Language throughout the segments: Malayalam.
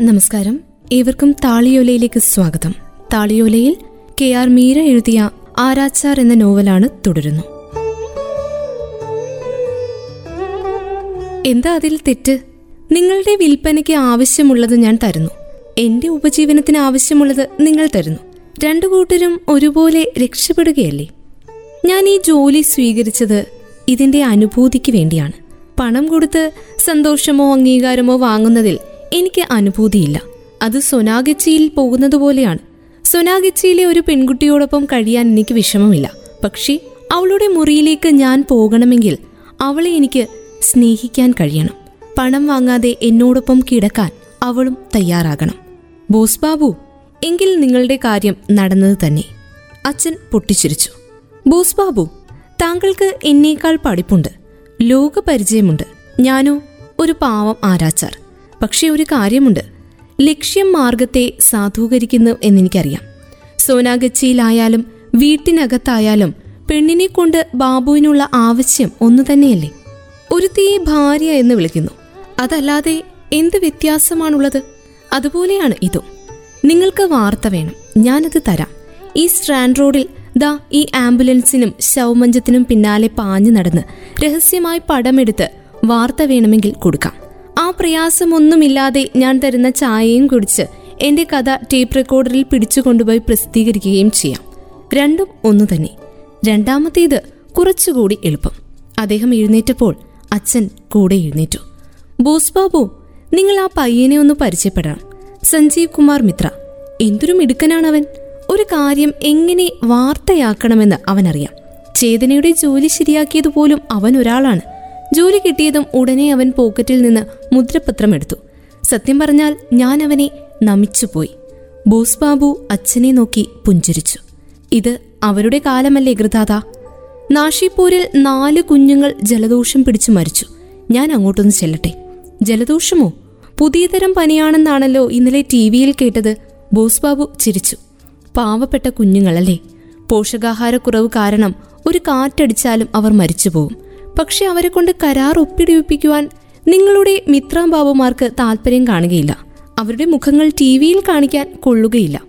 നമസ്കാരം. ഏവർക്കും താളിയോലയിലേക്ക് സ്വാഗതം. താളിയോലയിൽ കെ ആർ മീര എഴുതിയ ആരാച്ചാർ എന്ന നോവലാണ് തുടരുന്നു. എന്താ അതിൽ തെറ്റ്? നിങ്ങളുടെ വിൽപ്പനയ്ക്ക് ആവശ്യമുള്ളത് ഞാൻ തരുന്നു. എന്റെ ഉപജീവനത്തിന് ആവശ്യമുള്ളത് നിങ്ങൾ തരുന്നു. രണ്ടു കൂട്ടരും ഒരുപോലെ രക്ഷപ്പെടുകയല്ലേ? ഞാൻ ഈ ജോലി സ്വീകരിച്ചത് ഇതിന്റെ അനുഭൂതിക്ക് വേണ്ടിയാണ്. പണം കൊടുത്ത് സന്തോഷമോ അംഗീകാരമോ വാങ്ങുന്നതിൽ എനിക്ക് അനുഭൂതിയില്ല. അത് സൊനാഗച്ചിയിൽ പോകുന്നത് പോലെയാണ് സൊനാഗച്ചിയിലെ ഒരു പെൺകുട്ടിയോടൊപ്പം കഴിയാൻ എനിക്ക് വിഷമമില്ല. പക്ഷേ അവളുടെ മുറിയിലേക്ക് ഞാൻ പോകണമെങ്കിൽ അവളെ എനിക്ക് സ്നേഹിക്കാൻ കഴിയണം. പണം വാങ്ങാതെ എന്നോടൊപ്പം കിടക്കാൻ അവളും തയ്യാറാകണം. ബോസ് ബാബു എങ്കിൽ നിങ്ങളുടെ കാര്യം നടന്നത് തന്നെ. അച്ഛൻ പൊട്ടിച്ചിരിച്ചു. ബോസ് ബാബു താങ്കൾക്ക് എന്നേക്കാൾ പഠിപ്പുണ്ട്. ലോകപരിചയമുണ്ട്. ഞാനോ ഒരു പാവം ആരാച്ചാർ. പക്ഷേ ഒരു കാര്യമുണ്ട്. ലക്ഷ്യം മാർഗത്തെ സാധൂകരിക്കുന്നു എന്നെനിക്കറിയാം. സോനാഗച്ചിയിലായാലും വീട്ടിനകത്തായാലും പെണ്ണിനെ കൊണ്ട് ബാബുവിനുള്ള ആവശ്യം ഒന്നു തന്നെയല്ലേ? ഒരുത്തിയെ ഭാര്യ എന്ന് വിളിക്കുന്നു. അതല്ലാതെ എന്ത് വ്യത്യാസമാണുള്ളത്? അതുപോലെയാണ് ഇതും. നിങ്ങൾക്ക് വാർത്ത വേണം. ഞാനത് തരാം. ഈ സ്ട്രാൻഡ് റോഡിൽ ദാ ഈ ആംബുലൻസിനും ശവമഞ്ചത്തിനും പിന്നാലെ പാഞ്ഞു നടന്ന് രഹസ്യമായി പടമെടുത്ത് വാർത്ത വേണമെങ്കിൽ കൊടുക്കാം. പ്രയാസമൊന്നുമില്ലാതെ ഞാൻ തരുന്ന ചായയും കുടിച്ച് എന്റെ കഥ ടേപ്പ് റെക്കോർഡറിൽ പിടിച്ചു കൊണ്ടുപോയി പ്രസിദ്ധീകരിക്കുകയും ചെയ്യാം. രണ്ടും ഒന്നു തന്നെ. രണ്ടാമത്തേത് കുറച്ചുകൂടി എളുപ്പം. അദ്ദേഹം എഴുന്നേറ്റപ്പോൾ അച്ഛൻ കൂടെ എഴുന്നേറ്റു. ബോസ് ബാബു നിങ്ങൾ ആ പയ്യനെ ഒന്ന് പരിചയപ്പെടണം. സഞ്ജീവ് കുമാർ മിത്ര. എന്തൊരു അവൻ ഒരു കാര്യം എങ്ങനെ വാർത്തയാക്കണമെന്ന് അവനറിയാം. ചേതനയുടെ ജോലി ശരിയാക്കിയതുപോലും അവൻ ഒരാളാണ്. ജോലി കിട്ടിയതും ഉടനെ അവൻ പോക്കറ്റിൽ നിന്ന് മുദ്രപത്രം എടുത്തു. സത്യം പറഞ്ഞാൽ ഞാൻ അവനെ നമിച്ചുപോയി. ബോസ് ബാബു അച്ഛനെ നോക്കി പുഞ്ചിരിച്ചു. ഇത് അവരുടെ കാലമല്ലേ ഗൃതാത നാഷിപ്പൂരിൽ നാല് കുഞ്ഞുങ്ങൾ ജലദോഷം പിടിച്ചു മരിച്ചു. ഞാൻ അങ്ങോട്ടൊന്ന് ചെല്ലട്ടെ. ജലദോഷമോ? പുതിയ തരം പനിയാണെന്നാണല്ലോ ഇന്നലെ ടി വിയിൽ കേട്ടത്. ബോസ് ബാബു ചിരിച്ചു. പാവപ്പെട്ട കുഞ്ഞുങ്ങളല്ലേ? പോഷകാഹാരക്കുറവ് കാരണം ഒരു കാറ്റടിച്ചാലും അവർ മരിച്ചുപോകും പക്ഷെ അവരെ കൊണ്ട് കരാർ ഒപ്പിടിപ്പിക്കുവാൻ നിങ്ങളുടെ മിത്രാബാബുമാർക്ക് താല്പര്യം കാണുകയില്ല. അവരുടെ മുഖങ്ങൾ ടി വിയിൽ കാണിക്കാൻ കൊള്ളുകയില്ല.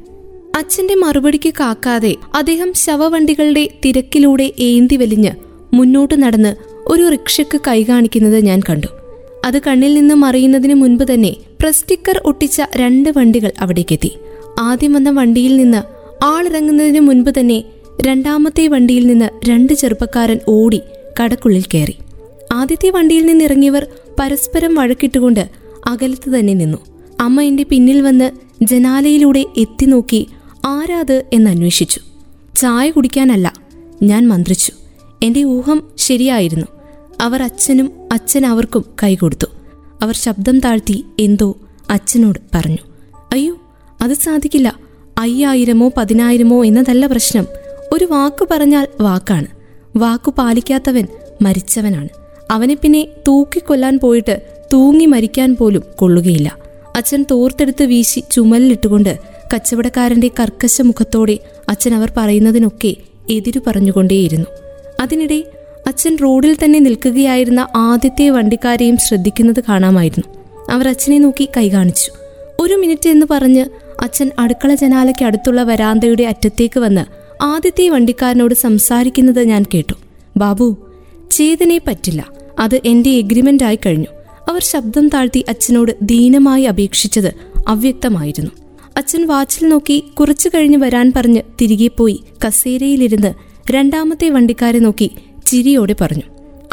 അച്ഛന്റെ മറുപടിക്ക് കാക്കാതെ അദ്ദേഹം ശവവണ്ടികളുടെ തിരക്കിലൂടെ ഏന്തി വലിഞ്ഞ് മുന്നോട്ട് നടന്ന് ഒരു റിക്ഷയ്ക്ക് കൈ കാണിക്കുന്നത് ഞാൻ കണ്ടു. അത് കണ്ണിൽ നിന്ന് മറിയുന്നതിന് മുൻപ് തന്നെ പ്രസ്റ്റിക്കർ ഒട്ടിച്ച രണ്ട് വണ്ടികൾ അവിടേക്കെത്തി. ആദ്യം വന്ന വണ്ടിയിൽ നിന്ന് ആളിറങ്ങുന്നതിന് മുൻപ് തന്നെ രണ്ടാമത്തെ വണ്ടിയിൽ നിന്ന് രണ്ട് ചെറുപ്പക്കാരൻ ഓടി കടക്കുള്ളിൽ കയറി. ആദ്യത്തെ വണ്ടിയിൽ നിന്നിറങ്ങിയവർ പരസ്പരം വഴക്കിട്ടുകൊണ്ട് അകലത്ത് തന്നെ നിന്നു. അമ്മ എന്റെ പിന്നിൽ വന്ന് ജനാലയിലൂടെ എത്തി നോക്കി ആരാത് എന്നന്വേഷിച്ചു ചായ കുടിക്കാനല്ല ഞാൻ മന്ത്രിച്ചു. എന്റെ ഊഹം ശരിയായിരുന്നു. അവർ അച്ഛനും അച്ഛൻ അവർക്കും കൈകൊടുത്തു അവർ ശബ്ദം താഴ്ത്തി എന്തോ അച്ഛനോട് പറഞ്ഞു. അയ്യോ അത് സാധിക്കില്ല. അയ്യായിരമോ പതിനായിരമോ എന്നതല്ല പ്രശ്നം. ഒരു വാക്ക് പറഞ്ഞാൽ വാക്കാണ്. വാക്കു പാലിക്കാത്തവൻ മരിച്ചവനാണ്. അവനെ പിന്നെ തൂക്കിക്കൊല്ലാൻ പോയിട്ട് തൂങ്ങി മരിക്കാൻ പോലും കൊള്ളുകയില്ല. അച്ഛൻ തോർത്തെടുത്ത് വീശി ചുമലിലിട്ടുകൊണ്ട് കച്ചവടക്കാരന്റെ കർക്കശ മുഖത്തോടെ അച്ഛൻ അവർ പറയുന്നതിനൊക്കെ എതിരു പറഞ്ഞുകൊണ്ടേയിരുന്നു. അതിനിടെ അച്ഛൻ റോഡിൽ തന്നെ നിൽക്കുകയായിരുന്ന ആദ്യത്തെ വണ്ടിക്കാരെയും ശ്രദ്ധിക്കുന്നത് കാണാമായിരുന്നു. അവർ അച്ഛനെ നോക്കി കൈ കാണിച്ചു. ഒരു മിനിറ്റ് എന്ന് പറഞ്ഞ് അച്ഛൻ അടുക്കള ജനാലയ്ക്ക് അടുത്തുള്ള വരാന്തയുടെ അറ്റത്തേക്ക് വന്ന് ആദ്യത്തെ വണ്ടിക്കാരനോട് സംസാരിക്കുന്നത് ഞാൻ കേട്ടു. ബാബു ചേതനെ പറ്റില്ല. അത് എന്റെ എഗ്രിമെന്റ് ആയി കഴിഞ്ഞു. അവർ ശബ്ദം താഴ്ത്തി അച്ഛനോട് ദീനമായി അപേക്ഷിച്ചത് അവ്യക്തമായിരുന്നു. അച്ഛൻ വാച്ചിൽ നോക്കി കുറച്ചു കഴിഞ്ഞ് വരാൻ പറഞ്ഞ് തിരികെ പോയി കസേരയിലിരുന്ന് രണ്ടാമത്തെ വണ്ടിക്കാരെ നോക്കി ചിരിയോടെ പറഞ്ഞു.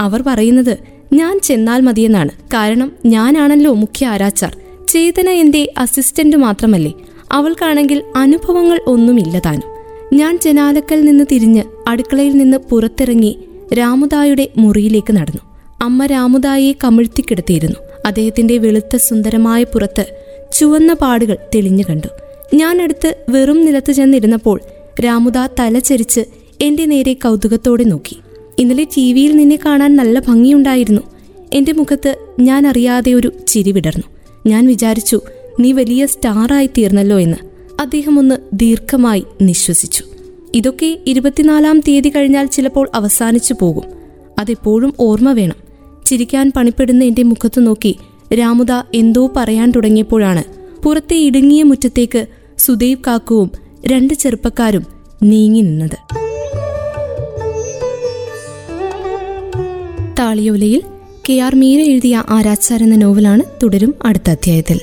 അവർ പറയുന്നത് ഞാൻ ചെന്നാൽ മതിയെന്നാണ്. കാരണം ഞാനാണല്ലോ മുഖ്യ ആരാച്ചാർ. ചേതന എന്റെ അസിസ്റ്റന്റ് മാത്രമല്ലേ. അവൾക്കാണെങ്കിൽ അനുഭവങ്ങൾ ഒന്നുമില്ല താനും. ഞാൻ ജനാലക്കൽ നിന്ന് തിരിഞ്ഞ് അടുക്കളയിൽ നിന്ന് പുറത്തിറങ്ങി രാമുദായുടെ മുറിയിലേക്ക് നടന്നു. അമ്മ രാമുദായെ കമിഴ്ത്തിക്കിടത്തിയിരുന്നു അദ്ദേഹത്തിന്റെ വെളുത്ത സുന്ദരമായ പുറത്ത് ചുവന്ന പാടുകൾ തെളിഞ്ഞു കണ്ടു. ഞാൻ അടുത്ത് വെറും നിലത്ത് ചെന്നിരുന്നപ്പോൾ രാമുദ തലചരിച്ച് എന്റെ നേരെ കൗതുകത്തോടെ നോക്കി. ഇന്നലെ ടി വിയിൽ നിന്നെ കാണാൻ നല്ല ഭംഗിയുണ്ടായിരുന്നു. എന്റെ മുഖത്ത് ഞാൻ അറിയാതെ ഒരു ചിരി വിടർന്നു. ഞാൻ വിചാരിച്ചു നീ വലിയ സ്റ്റാറായി തീർന്നല്ലോ എന്ന്. അദ്ദേഹം ഒന്ന് ദീർഘമായി നിശ്വസിച്ചു. ഇതൊക്കെ ഇരുപത്തിനാലാം തീയതി കഴിഞ്ഞാൽ ചിലപ്പോൾ അവസാനിച്ചു പോകും. അതെപ്പോഴും ഓർമ്മ വേണം. ചിരിക്കാൻ പണിപ്പെടുന്ന എന്റെ മുഖത്ത് നോക്കി രാമുദ എന്തോ പറയാൻ തുടങ്ങിയപ്പോഴാണ് പുറത്തെ ഇടുങ്ങിയ മുറ്റത്തേക്ക് സുദൈവ് കാക്കുവും രണ്ട് ചെറുപ്പക്കാരും നീങ്ങി നിന്നത്. താളിയോലയിൽ കെ ആർ മീര എഴുതിയ ആരാച്ചാർ എന്ന നോവലാണ് തുടരും അടുത്ത അധ്യായത്തിൽ.